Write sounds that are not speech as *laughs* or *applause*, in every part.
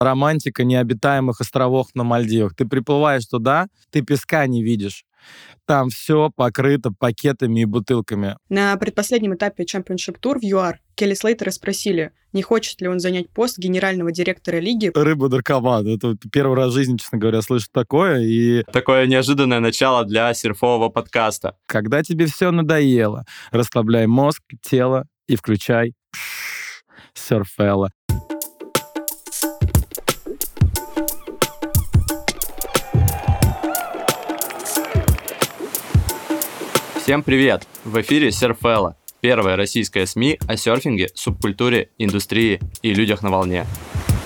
романтика необитаемых островов на Мальдивах. Ты приплываешь туда, ты песка не видишь. Там все покрыто пакетами и бутылками. На предпоследнем этапе Championship Tour в ЮАР Келли Слейтера спросили, не хочет ли он занять пост генерального директора лиги. Рыба наркоман. Это первый раз в жизни, честно говоря, слышу такое. И... Такое неожиданное начало для серфового подкаста. Когда тебе все надоело, расслабляй мозг, тело и включай серфела. Всем привет! В эфире Серфелла, первая российская СМИ о серфинге, субкультуре, индустрии и людях на волне.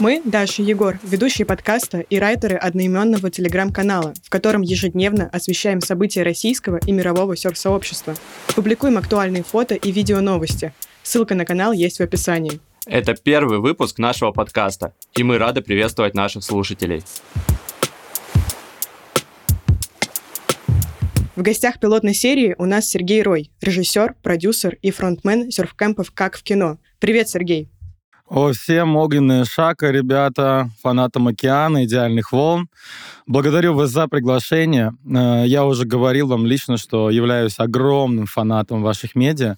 Мы, Даша и Егор, ведущие подкаста и райтеры одноименного телеграм-канала, в котором ежедневно освещаем события российского и мирового серф-сообщества. Публикуем актуальные фото и видео новости. Ссылка на канал есть в описании. Это первый выпуск нашего подкаста, и мы рады приветствовать наших слушателей. В гостях пилотной серии у нас Сергей Рой, режиссер, продюсер и фронтмен серфкэмпов «Как в кино». Привет, Сергей! О, всем огненная шака, ребята, фанатам океана, идеальных волн. Благодарю вас за приглашение. Э, я уже говорил вам лично, что являюсь огромным фанатом ваших медиа.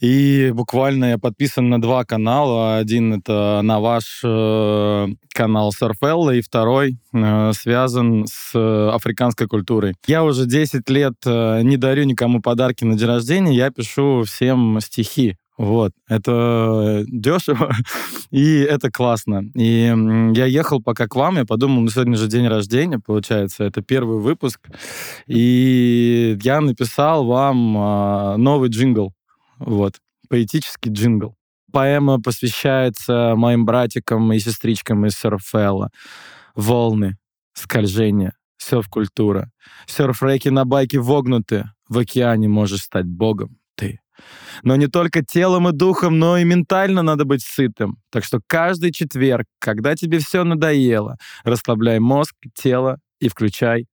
И буквально я подписан на два канала. Один это на ваш э, канал Surfella, и второй э, связан с э, африканской культурой. Я уже 10 лет э, не дарю никому подарки на день рождения, я пишу всем стихи. Вот, это дешево, *laughs* и это классно. И я ехал пока к вам, я подумал, ну, сегодня же день рождения, получается, это первый выпуск, и я написал вам э, новый джингл вот. Поэтический джингл. Поэма посвящается моим братикам и сестричкам из серфела. Волны, скольжение, серф-культура. Серф-реки на байке вогнуты. В океане можешь стать богом ты. Но не только телом и духом, но и ментально надо быть сытым. Так что каждый четверг, когда тебе все надоело, расслабляй мозг, тело и включай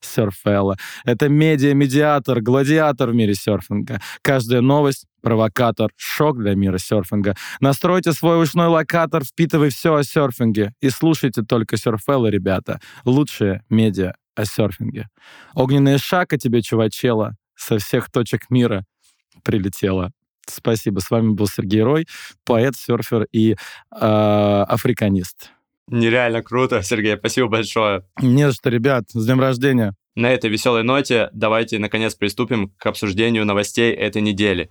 Серфелла. Это медиа-медиатор, гладиатор в мире серфинга. Каждая новость — провокатор, шок для мира серфинга. Настройте свой ушной локатор, впитывай все о серфинге и слушайте только Серфелла, ребята. Лучшие медиа о серфинге. Огненная шака тебе, чувачела, со всех точек мира прилетела. Спасибо. С вами был Сергей Рой, поэт, серфер и э, африканист. Нереально круто, *laughs* Сергей, спасибо большое. Не за что, ребят, с днем рождения. На этой веселой ноте давайте наконец приступим к обсуждению новостей этой недели.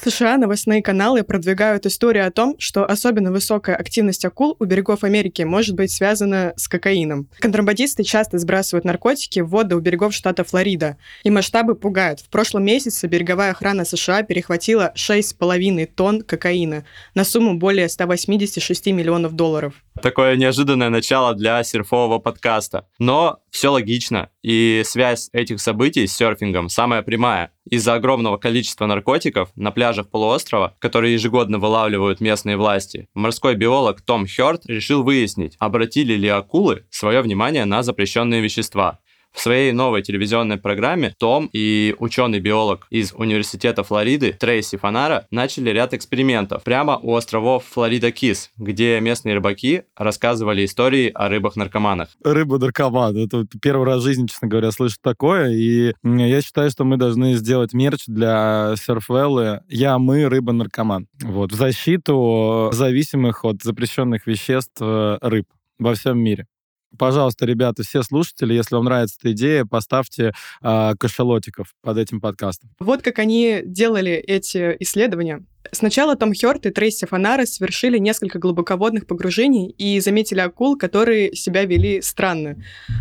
В США новостные каналы продвигают историю о том, что особенно высокая активность акул у берегов Америки может быть связана с кокаином. Контрабандисты часто сбрасывают наркотики в воды у берегов штата Флорида. И масштабы пугают. В прошлом месяце береговая охрана США перехватила 6,5 тонн кокаина на сумму более 186 миллионов долларов. Такое неожиданное начало для серфового подкаста. Но все логично, и связь этих событий с серфингом самая прямая. Из-за огромного количества наркотиков на пляжах полуострова, которые ежегодно вылавливают местные власти, морской биолог Том Хёрд решил выяснить, обратили ли акулы свое внимание на запрещенные вещества. В своей новой телевизионной программе Том и ученый-биолог из Университета Флориды Трейси Фанара начали ряд экспериментов прямо у островов Флорида Кис, где местные рыбаки рассказывали истории о рыбах-наркоманах. Рыба-наркоман. Это первый раз в жизни, честно говоря, слышу такое. И я считаю, что мы должны сделать мерч для серфвеллы «Я, мы, рыба-наркоман». Вот, в защиту зависимых от запрещенных веществ э, рыб во всем мире. Пожалуйста, ребята, все слушатели, если вам нравится эта идея, поставьте э, кошелотиков под этим подкастом. Вот как они делали эти исследования. Сначала Том Хёрт и Трейси Фонара совершили несколько глубоководных погружений и заметили акул, которые себя вели странно.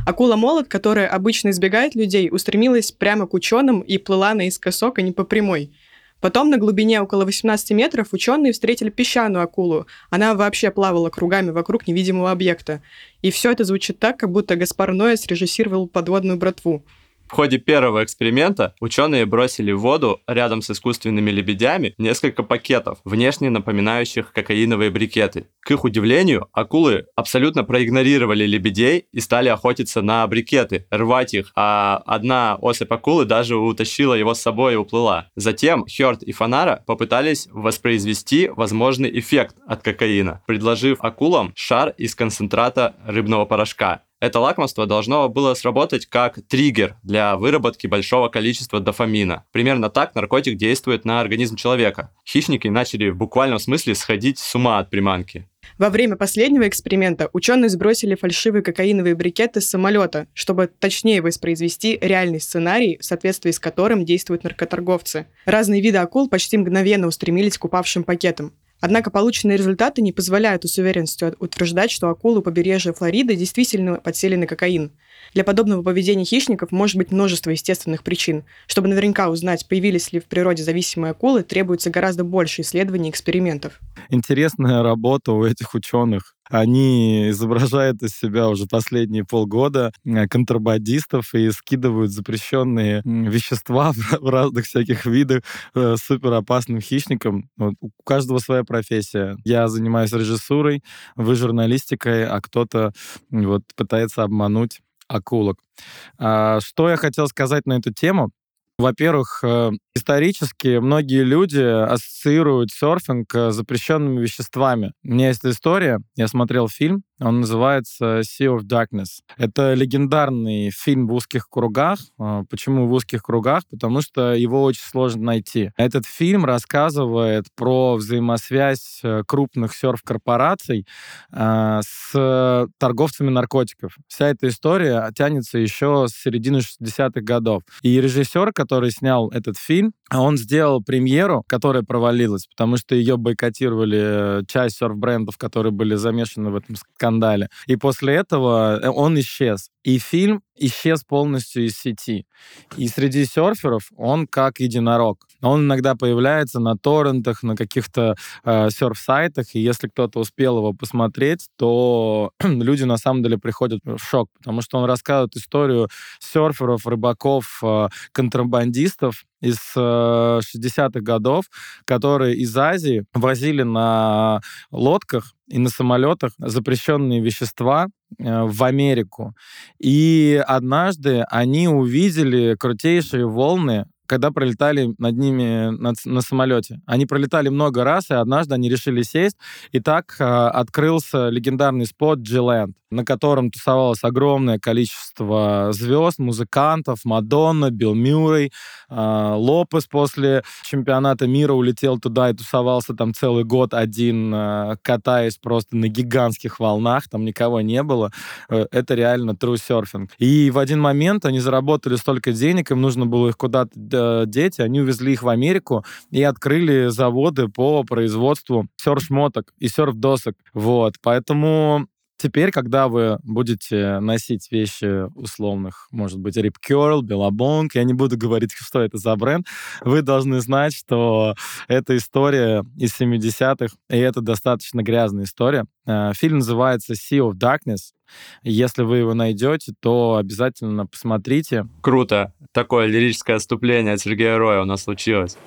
Акула-молот, которая обычно избегает людей, устремилась прямо к ученым и плыла наискосок, а не по прямой. Потом на глубине около 18 метров ученые встретили песчаную акулу. Она вообще плавала кругами вокруг невидимого объекта. И все это звучит так, как будто Гаспар Ноэ срежиссировал подводную братву. В ходе первого эксперимента ученые бросили в воду рядом с искусственными лебедями несколько пакетов, внешне напоминающих кокаиновые брикеты. К их удивлению, акулы абсолютно проигнорировали лебедей и стали охотиться на брикеты, рвать их, а одна особь акулы даже утащила его с собой и уплыла. Затем Хёрд и Фанара попытались воспроизвести возможный эффект от кокаина, предложив акулам шар из концентрата рыбного порошка. Это лакомство должно было сработать как триггер для выработки большого количества дофамина. Примерно так наркотик действует на организм человека. Хищники начали в буквальном смысле сходить с ума от приманки. Во время последнего эксперимента ученые сбросили фальшивые кокаиновые брикеты с самолета, чтобы точнее воспроизвести реальный сценарий, в соответствии с которым действуют наркоторговцы. Разные виды акул почти мгновенно устремились к упавшим пакетам. Однако полученные результаты не позволяют с уверенностью утверждать, что акулы побережья Флориды действительно подсели на кокаин. Для подобного поведения хищников может быть множество естественных причин. Чтобы наверняка узнать, появились ли в природе зависимые акулы, требуется гораздо больше исследований и экспериментов. Интересная работа у этих ученых. Они изображают из себя уже последние полгода э, контрабандистов и скидывают запрещенные вещества *laughs* в разных всяких видах э, супер опасным хищникам. У каждого своя профессия. Я занимаюсь режиссурой, вы журналистикой, а кто-то вот пытается обмануть акулок. А, что я хотел сказать на эту тему? Во-первых, э, исторически многие люди ассоциируют серфинг с запрещенными веществами. У меня есть история, я смотрел фильм, он называется Sea of Darkness. Это легендарный фильм в узких кругах. А, почему в узких кругах? Потому что его очень сложно найти. Этот фильм рассказывает про взаимосвязь э, крупных серф-корпораций э, с торговцами наркотиков. Вся эта история тянется еще с середины 60-х годов. И режиссер, который снял этот фильм, он сделал премьеру, которая провалилась, потому что ее бойкотировали э, часть серф-брендов, которые были замешаны в этом скандале. И после этого э, он исчез. И фильм исчез полностью из сети. И среди серферов он как единорог. Он иногда появляется на торрентах, на каких-то э, серф-сайтах, и если кто-то успел его посмотреть, то *clears throat* люди на самом деле приходят в шок, потому что он рассказывает историю серферов, рыбаков, э, контрабандистов, из э, 60-х годов, которые из Азии возили на лодках и на самолетах запрещенные вещества э, в Америку. И однажды они увидели крутейшие волны когда пролетали над ними на, на самолете. Они пролетали много раз, и однажды они решили сесть, и так э, открылся легендарный спот G-Land, на котором тусовалось огромное количество звезд, музыкантов, Мадонна, Билл Мюррей, э, Лопес после чемпионата мира улетел туда и тусовался там целый год один, э, катаясь просто на гигантских волнах, там никого не было. Э, это реально true surfing. И в один момент они заработали столько денег, им нужно было их куда-то Э, дети, они увезли их в Америку и открыли заводы по производству серф-шмоток и серф-досок. Вот, поэтому Теперь, когда вы будете носить вещи условных, может быть, Rip Curl, Billabong, я не буду говорить, что это за бренд, вы должны знать, что это история из 70-х, и это достаточно грязная история. Э, фильм называется Sea of Darkness. Если вы его найдете, то обязательно посмотрите. Круто. Такое лирическое отступление от Сергея Роя у нас случилось.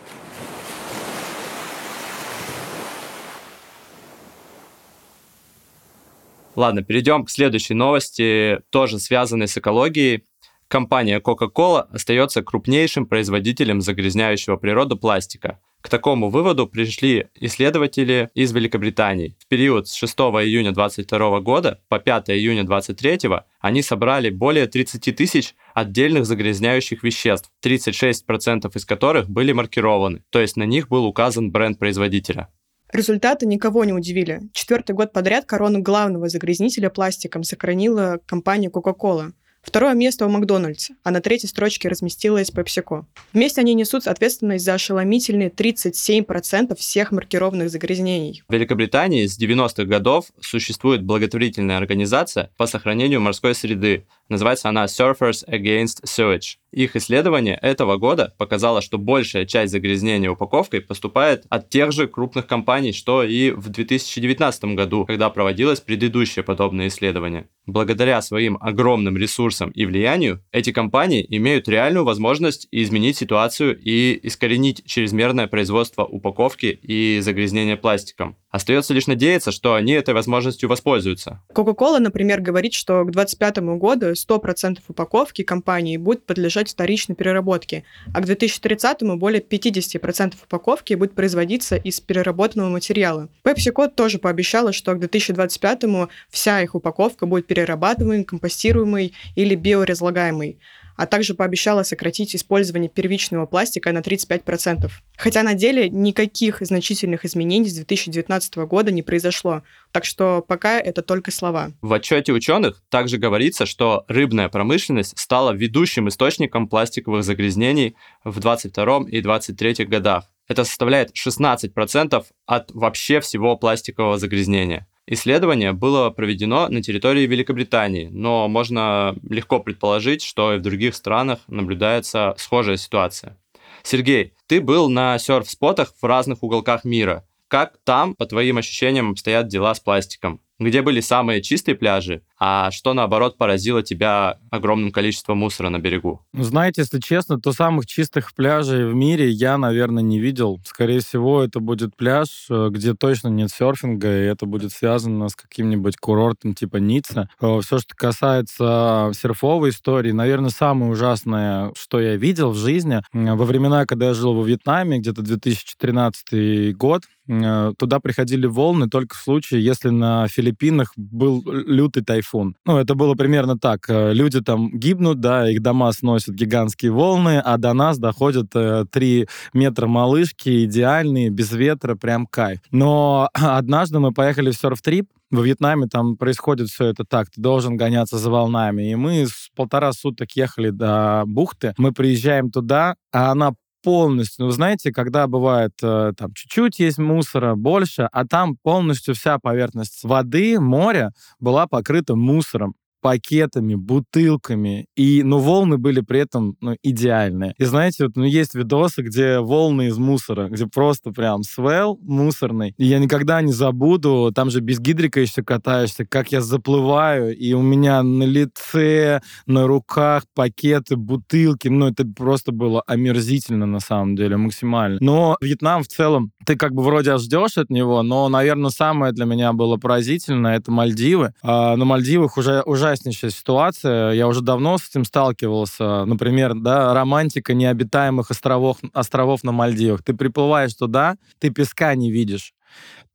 Ладно, перейдем к следующей новости, тоже связанной с экологией. Компания Coca-Cola остается крупнейшим производителем загрязняющего природу пластика. К такому выводу пришли исследователи из Великобритании. В период с 6 июня 2022 года по 5 июня 2023 они собрали более 30 тысяч отдельных загрязняющих веществ, 36% из которых были маркированы, то есть на них был указан бренд производителя. Результаты никого не удивили. Четвертый год подряд корону главного загрязнителя пластиком сохранила компания Coca-Cola. Второе место у Макдональдс, а на третьей строчке разместилась PepsiCo. Вместе они несут ответственность за ошеломительные 37% всех маркированных загрязнений. В Великобритании с 90-х годов существует благотворительная организация по сохранению морской среды. Называется она Surfers Against Sewage. Их исследование этого года показало, что большая часть загрязнения упаковкой поступает от тех же крупных компаний, что и в 2019 году, когда проводилось предыдущее подобное исследование. Благодаря своим огромным ресурсам ресурсам и влиянию, эти компании имеют реальную возможность изменить ситуацию и искоренить чрезмерное производство упаковки и загрязнение пластиком. Остается лишь надеяться, что они этой возможностью воспользуются. Coca-Cola, например, говорит, что к 2025 году 100% упаковки компании будет подлежать вторичной переработке, а к 2030 более 50% упаковки будет производиться из переработанного материала. PepsiCo тоже пообещала, что к 2025 вся их упаковка будет перерабатываемой, компостируемой или биоразлагаемой а также пообещала сократить использование первичного пластика на 35%. Хотя на деле никаких значительных изменений с 2019 года не произошло, так что пока это только слова. В отчете ученых также говорится, что рыбная промышленность стала ведущим источником пластиковых загрязнений в 2022 и 2023 годах. Это составляет 16% от вообще всего пластикового загрязнения. Исследование было проведено на территории Великобритании, но можно легко предположить, что и в других странах наблюдается схожая ситуация. Сергей, ты был на серф-спотах в разных уголках мира. Как там, по твоим ощущениям, обстоят дела с пластиком? Где были самые чистые пляжи, а что, наоборот, поразило тебя огромным количеством мусора на берегу? Ну, знаете, если честно, то самых чистых пляжей в мире я, наверное, не видел. Скорее всего, это будет пляж, э, где точно нет серфинга, и это будет связано с каким-нибудь курортом типа Ницца. Э, Все, что касается серфовой истории, наверное, самое ужасное, что я видел в жизни, во времена, когда я жил во Вьетнаме, где-то 2013 год, э, туда приходили волны только в случае, если на Филиппинах был лютый тайфун. Ну, это было примерно так. Э, люди там гибнут, да, их дома сносят гигантские волны, а до нас доходят э, 3 метра малышки, идеальные, без ветра, прям кайф. Но *clears throat* однажды мы поехали в серф-трип, во Вьетнаме там происходит все это так, ты должен гоняться за волнами. И мы с полтора суток ехали до бухты, мы приезжаем туда, а она полностью, вы знаете, когда бывает э, там чуть-чуть есть мусора, больше, а там полностью вся поверхность воды, моря была покрыта мусором пакетами, бутылками. И, ну, волны были при этом ну, идеальные. И знаете, вот, ну, есть видосы, где волны из мусора, где просто прям свел мусорный. И я никогда не забуду, там же без гидрика еще катаешься, как я заплываю, и у меня на лице, на руках пакеты, бутылки. Ну, это просто было омерзительно на самом деле, максимально. Но Вьетнам в целом, ты как бы вроде ждешь от него, но, наверное, самое для меня было поразительное — это Мальдивы. А на Мальдивах уже, уже ужаснейшая ситуация. Я уже давно с этим сталкивался. Например, да, романтика необитаемых островов, островов на Мальдивах. Ты приплываешь туда, ты песка не видишь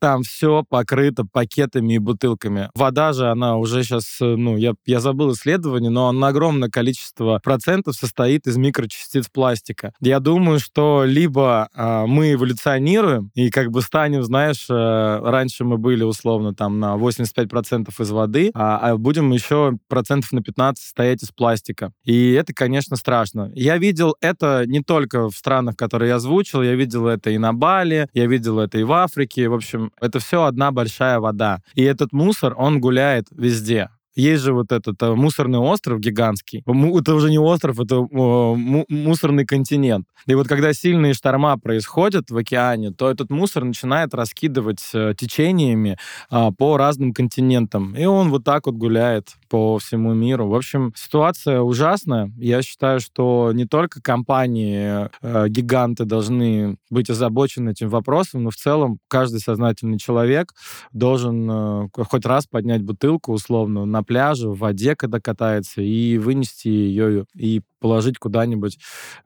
там все покрыто пакетами и бутылками. Вода же, она уже сейчас, э, ну, я, я забыл исследование, но она огромное количество процентов состоит из микрочастиц пластика. Я думаю, что либо э, мы эволюционируем и как бы станем, знаешь, э, раньше мы были условно там на 85% из воды, а, а будем еще процентов на 15 стоять из пластика. И это, конечно, страшно. Я видел это не только в странах, которые я озвучил, я видел это и на Бали, я видел это и в Африке, в общем, это все одна большая вода. И этот мусор, он гуляет везде. Есть же вот этот э, мусорный остров гигантский. Это уже не остров, это мусорный континент. И вот когда сильные шторма происходят в океане, то этот мусор начинает раскидывать э, течениями а, по разным континентам. И он вот так вот гуляет по всему миру. В общем, ситуация ужасная. Я считаю, что не только компании, э, гиганты должны быть озабочены этим вопросом, но в целом каждый сознательный человек должен хоть раз поднять бутылку условно на пляже, в воде, когда катается, и вынести ее и положить куда-нибудь,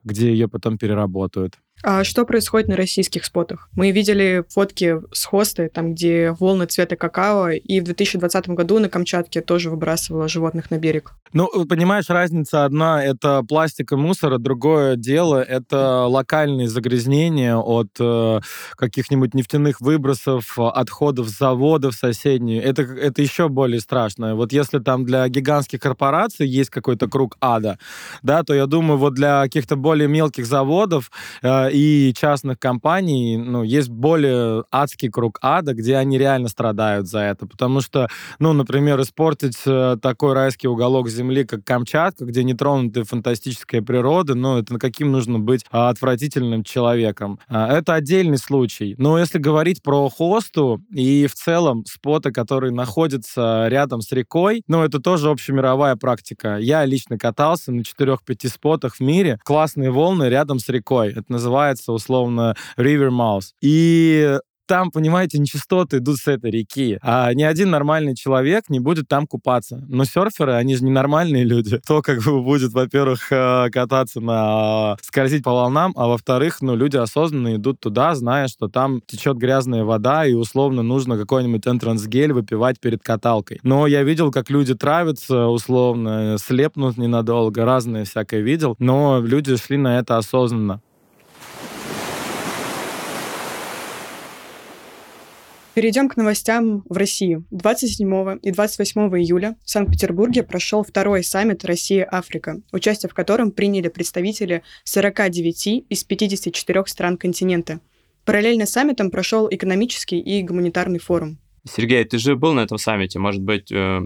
где ее потом переработают. А что происходит на российских спотах? Мы видели фотки с хосты, там, где волны цвета какао, и в 2020 году на Камчатке тоже выбрасывала животных на берег. Ну, понимаешь, разница одна — это пластик и мусор, а другое дело — это локальные загрязнения от э, каких-нибудь нефтяных выбросов, отходов заводов соседних. Это, это еще более страшно. Вот если там для гигантских корпораций есть какой-то круг ада, да, то я думаю, вот для каких-то более мелких заводов э, и частных компаний, ну, есть более адский круг ада, где они реально страдают за это. Потому что, ну, например, испортить э, такой райский уголок земли, как Камчатка, где не тронутая фантастическая природа, ну, это каким нужно быть отвратительным человеком. А, это отдельный случай. Но если говорить про хосту и в целом споты, которые находятся рядом с рекой, ну, это тоже общемировая практика. Я лично катался на 4-5 спотах в мире. Классные волны рядом с рекой. Это называется условно River Mouse. И там, понимаете, нечистоты идут с этой реки. А ни один нормальный человек не будет там купаться. Но серферы, они же ненормальные люди. *laughs* Кто как бы будет, во-первых, э, кататься на... скользить по волнам, а во-вторых, ну, люди осознанно идут туда, зная, что там течет грязная вода, и условно нужно какой-нибудь энтрансгель выпивать перед каталкой. Но я видел, как люди травятся, условно, слепнут ненадолго, разное всякое видел, но люди шли на это осознанно. Перейдем к новостям в России. 27 и 28 июля в Санкт-Петербурге прошел второй саммит Россия-Африка, участие в котором приняли представители 49 из 54 стран континента. Параллельно с саммитом прошел экономический и гуманитарный форум. Сергей, ты же был на этом саммите, может быть, э,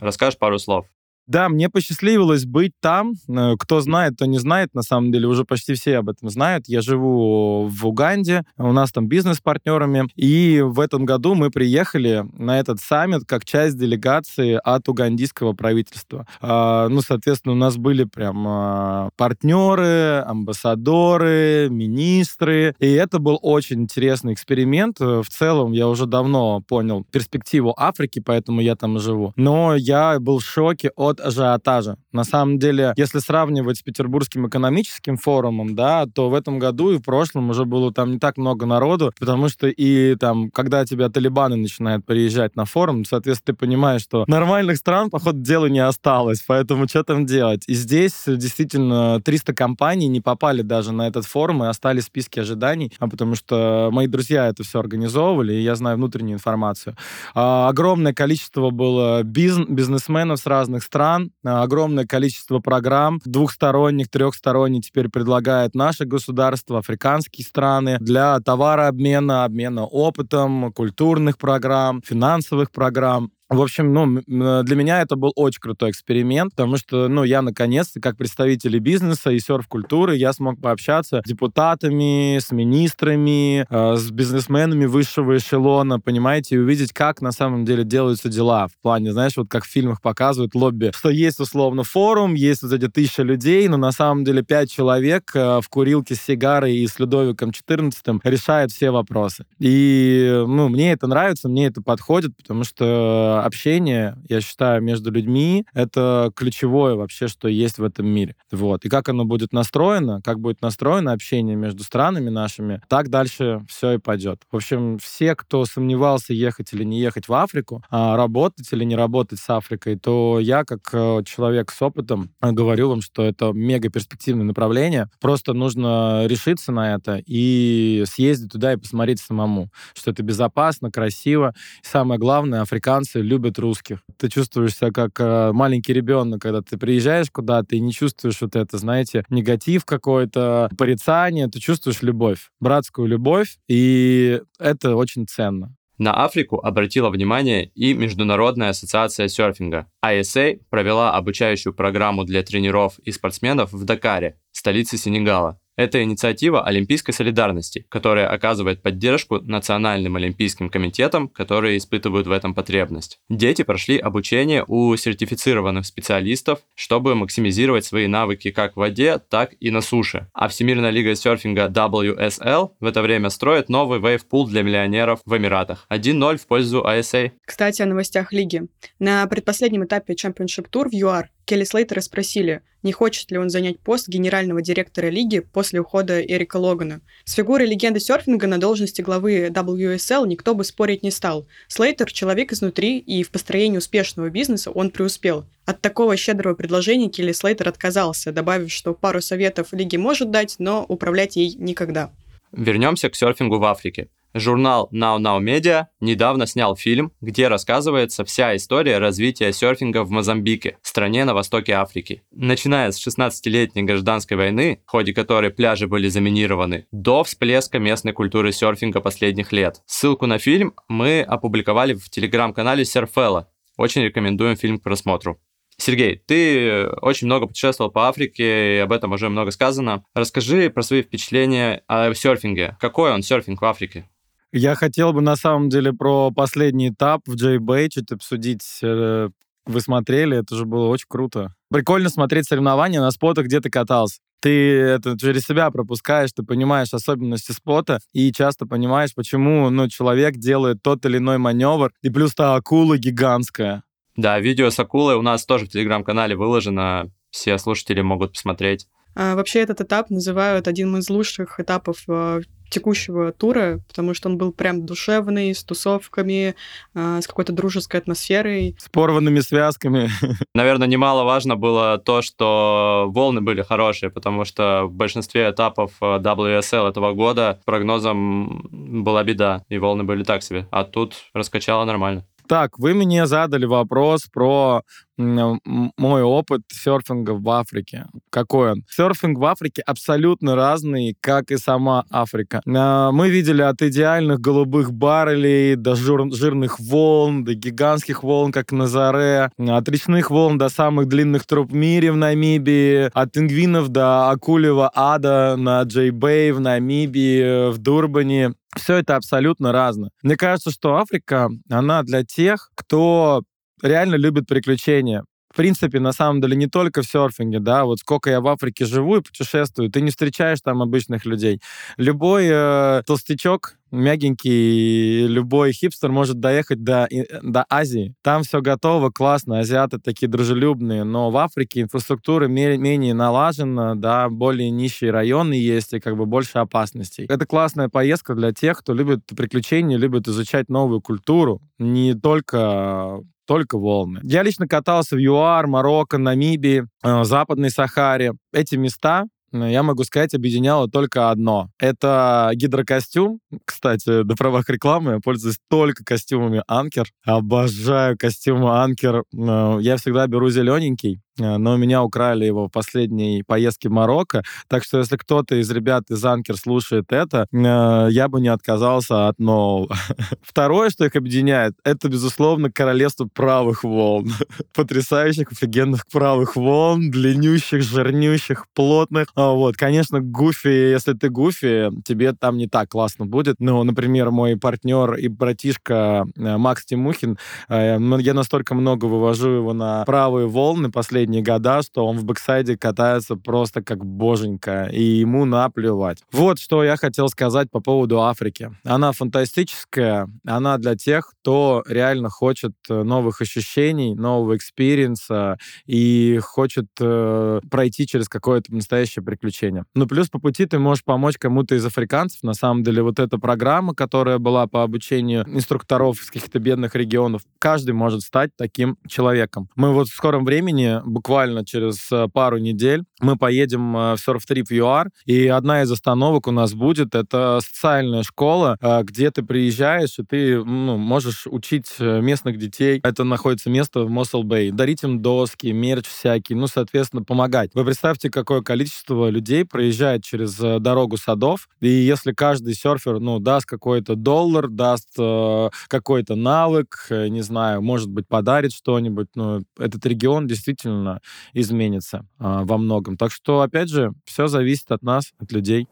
расскажешь пару слов? Да, мне посчастливилось быть там. Э, кто знает, кто не знает, на самом деле уже почти все об этом знают. Я живу в Уганде, у нас там бизнес с партнерами, и в этом году мы приехали на этот саммит как часть делегации от угандийского правительства. А, ну, соответственно, у нас были прям а, партнеры, амбассадоры, министры, и это был очень интересный эксперимент. В целом, я уже давно понял перспективу Африки, поэтому я там живу. Но я был в шоке от ажиотажа. На самом деле, если сравнивать с Петербургским экономическим форумом, да, то в этом году и в прошлом уже было там не так много народу, потому что и там, когда тебя талибаны начинают приезжать на форум, соответственно, ты понимаешь, что нормальных стран, по ходу дела, не осталось, поэтому что там делать? И здесь действительно 300 компаний не попали даже на этот форум и остались в списке ожиданий, а потому что мои друзья это все организовывали, и я знаю внутреннюю информацию. А, огромное количество было бизнес, бизнесменов с разных стран, стран, огромное количество программ двухсторонних, трехсторонних теперь предлагает наше государство, африканские страны для товарообмена, обмена опытом, культурных программ, финансовых программ. В общем, ну, для меня это был очень крутой эксперимент, потому что, ну, я наконец-то, как представитель бизнеса и серф-культуры, я смог пообщаться с депутатами, с министрами, э, с бизнесменами высшего эшелона, понимаете, и увидеть, как на самом деле делаются дела. В плане, знаешь, вот как в фильмах показывают лобби, что есть условно форум, есть вот эти тысяча людей, но на самом деле пять человек э, в курилке с сигарой и с Людовиком XIV решают все вопросы. И, ну, мне это нравится, мне это подходит, потому что общение, я считаю, между людьми — это ключевое вообще, что есть в этом мире. Вот. И как оно будет настроено, как будет настроено общение между странами нашими, так дальше все и пойдет. В общем, все, кто сомневался, ехать или не ехать в Африку, а работать или не работать с Африкой, то я, как э, человек с опытом, говорю вам, что это мега перспективное направление. Просто нужно решиться на это и съездить туда и посмотреть самому, что это безопасно, красиво. И самое главное, африканцы любят русских. Ты чувствуешь себя как э, маленький ребенок, когда ты приезжаешь куда-то и не чувствуешь вот это, знаете, негатив какой-то, порицание, ты чувствуешь любовь, братскую любовь, и это очень ценно. На Африку обратила внимание и Международная ассоциация серфинга. ISA а провела обучающую программу для тренеров и спортсменов в Дакаре, столице Сенегала. Это инициатива Олимпийской солидарности, которая оказывает поддержку национальным олимпийским комитетам, которые испытывают в этом потребность. Дети прошли обучение у сертифицированных специалистов, чтобы максимизировать свои навыки как в воде, так и на суше. А Всемирная лига серфинга WSL в это время строит новый вейвпул для миллионеров в Эмиратах. 1-0 в пользу ISA. Кстати, о новостях лиги. На предпоследнем этапе Championship Tour в ЮАР Келли Слейтера спросили, не хочет ли он занять пост генерального директора лиги после ухода Эрика Логана. С фигурой легенды серфинга на должности главы WSL никто бы спорить не стал. Слейтер – человек изнутри, и в построении успешного бизнеса он преуспел. От такого щедрого предложения Келли Слейтер отказался, добавив, что пару советов лиги может дать, но управлять ей никогда. Вернемся к серфингу в Африке. Журнал Now Now Media недавно снял фильм, где рассказывается вся история развития серфинга в Мозамбике, стране на востоке Африки. Начиная с 16-летней гражданской войны, в ходе которой пляжи были заминированы, до всплеска местной культуры серфинга последних лет. Ссылку на фильм мы опубликовали в телеграм-канале Серфелла. Очень рекомендуем фильм к просмотру. Сергей, ты очень много путешествовал по Африке, и об этом уже много сказано. Расскажи про свои впечатления о серфинге. Какой он серфинг в Африке? Я хотел бы на самом деле про последний этап в J-Bay чуть обсудить. Э, вы смотрели, это же было очень круто. Прикольно смотреть соревнования на спотах, где ты катался. Ты это через себя пропускаешь, ты понимаешь особенности спота и часто понимаешь, почему ну, человек делает тот или иной маневр. И плюс та акула гигантская. Да, видео с акулой у нас тоже в телеграм-канале выложено. Все слушатели могут посмотреть. А, вообще этот этап называют одним из лучших этапов а, текущего тура, потому что он был прям душевный, с тусовками, э, с какой-то дружеской атмосферой. С порванными связками. *laughs* Наверное, немаловажно было то, что волны были хорошие, потому что в большинстве этапов э, WSL этого года прогнозом была беда, и волны были так себе. А тут раскачало нормально. Так, вы мне задали вопрос про мой опыт серфинга в Африке. Какой он? Серфинг в Африке абсолютно разный, как и сама Африка. А, мы видели от идеальных голубых баррелей до жир, жирных волн, до гигантских волн, как на Заре, от речных волн до самых длинных труб в мире в Намибии, от пингвинов до акулевого ада на Джей-Бэй в Намибии, в Дурбане все это абсолютно разно. Мне кажется, что Африка, она для тех, кто реально любит приключения. В принципе, на самом деле, не только в серфинге, да, вот сколько я в Африке живу и путешествую, ты не встречаешь там обычных людей. Любой э, толстячок, мягенький, любой хипстер может доехать до, до Азии. Там все готово, классно, азиаты такие дружелюбные, но в Африке инфраструктура менее налажена, да, более нищие районы есть и как бы больше опасностей. Это классная поездка для тех, кто любит приключения, любит изучать новую культуру, не только только волны. Я лично катался в ЮАР, Марокко, Намибии, э, Западной Сахаре. Эти места я могу сказать, объединяло только одно. Это гидрокостюм. Кстати, до правах рекламы я пользуюсь только костюмами Анкер. Обожаю костюмы Анкер. Э, я всегда беру зелененький. Э, но у меня украли его в последней поездке в Марокко. Так что если кто-то из ребят из Анкер слушает это, э, я бы не отказался от нового. *laughs* Второе, что их объединяет, это, безусловно, королевство правых волн. *laughs* Потрясающих, офигенных правых волн, длиннющих, жирнющих, плотных. А вот, конечно, Гуфи, если ты Гуфи, тебе там не так классно будет. Ну, например, мой партнер и братишка э, Макс Тимухин, я настолько много вывожу его на правые волны последние последние года, что он в backside е катается просто как боженька, и ему наплевать. Вот что я хотел сказать по поводу Африки. Она фантастическая, она для тех, кто реально хочет э, новых ощущений, нового experience а и хочет э, пройти через какое-то настоящее приключение. Ну, плюс по пути ты можешь помочь кому-то из африканцев. На самом деле, вот эта программа, которая была по обучению инструкторов из каких-то бедных регионов, каждый может стать таким человеком. Мы вот в скором времени буквально через э, пару недель мы поедем э, в Surf Trip UR, и одна из остановок у нас будет, это социальная школа, э, где ты приезжаешь, и ты ну, можешь учить местных детей. Это находится место в Моссел Бэй. Дарить им доски, мерч всякий, ну, соответственно, помогать. Вы представьте, какое количество людей проезжает через дорогу садов, и если каждый серфер, ну, даст какой-то доллар, даст э, какой-то навык, не знаю, может быть, подарит что-нибудь, ну, этот регион действительно сильно изменится а, во многом. Так что, опять же, все зависит от нас, от людей.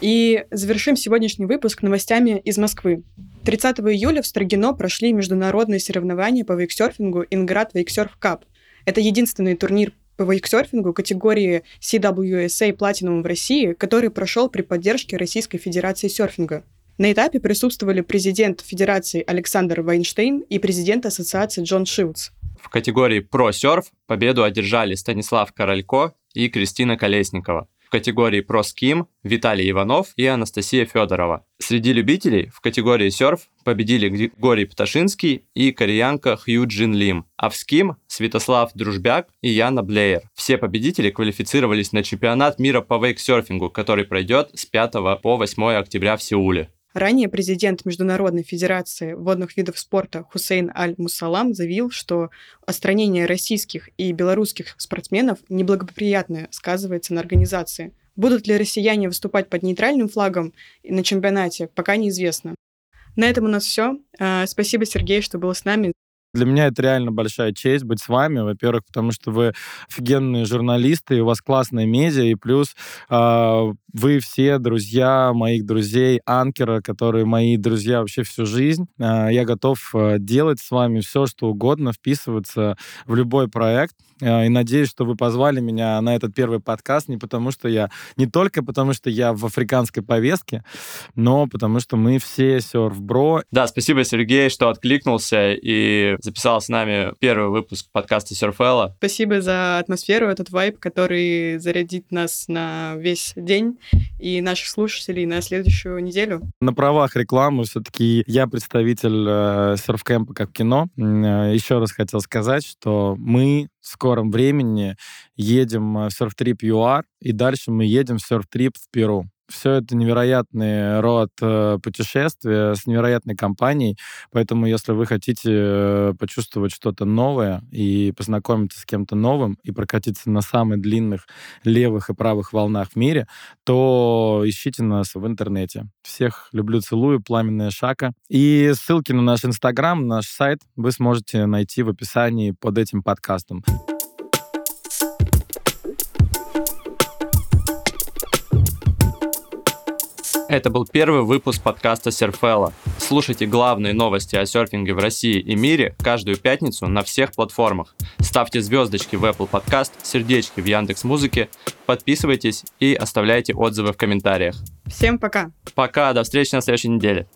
И завершим сегодняшний выпуск новостями из Москвы. 30 июля в Строгино прошли международные соревнования по вейксерфингу «Инград Вейксерф Кап». Это единственный турнир по вейксерфингу категории CWSA Platinum в России, который прошел при поддержке Российской Федерации серфинга. На этапе присутствовали президент Федерации Александр Вайнштейн и президент Ассоциации Джон Шилдс. В категории «Про серф» победу одержали Станислав Королько и Кристина Колесникова. в категории Pro Skim Виталий Иванов и Анастасия Федорова. Среди любителей в категории серф победили Григорий Пташинский и кореянка Хью Джин Лим, а в ским Святослав Дружбяк и Яна Блеер. Все победители квалифицировались на чемпионат мира по вейксерфингу, который пройдет с 5 по 8 октября в Сеуле. Ранее президент Международной Федерации водных видов спорта Хусейн Аль-Мусалам заявил, что остранение российских и белорусских спортсменов неблагоприятно сказывается на организации. Будут ли россияне выступать под нейтральным флагом на чемпионате, пока неизвестно. На этом у нас все. А, спасибо, Сергей, что был с нами. Для меня это реально большая честь быть с вами. Во-первых, потому что вы офигенные журналисты, и у вас классная медиа, и плюс э, вы все друзья моих друзей Анкера, которые мои друзья вообще всю жизнь. Э, я готов э, делать с вами все, что угодно, вписываться в любой проект. И надеюсь, что вы позвали меня на этот первый подкаст не потому, что я... Не только потому, что я в африканской повестке, но потому, что мы все серф-бро. Да, спасибо, Сергей, что откликнулся и записал с нами первый выпуск подкаста Surfella. Спасибо за атмосферу, этот вайб, который зарядит нас на весь день и наших слушателей на следующую неделю. На правах рекламы все-таки я представитель э, серфкэмпа как кино. Э, еще раз хотел сказать, что мы в скором времени едем в серфтрип ЮАР, и дальше мы едем в серфтрип в Перу все это невероятный род э, путешествия с невероятной компанией. Поэтому, если вы хотите э, почувствовать что-то новое и познакомиться с кем-то новым и прокатиться на самых длинных левых и правых волнах в мире, то ищите нас в интернете. Всех люблю, целую, пламенная шака. И ссылки на наш инстаграм, наш сайт вы сможете найти в описании под этим подкастом. Это был первый выпуск подкаста Серфела. Слушайте главные новости о серфинге в России и мире каждую пятницу на всех платформах. Ставьте звездочки в Apple Podcast, сердечки в Яндекс Музыке, подписывайтесь и оставляйте отзывы в комментариях. Всем пока. Пока, до встречи на следующей неделе.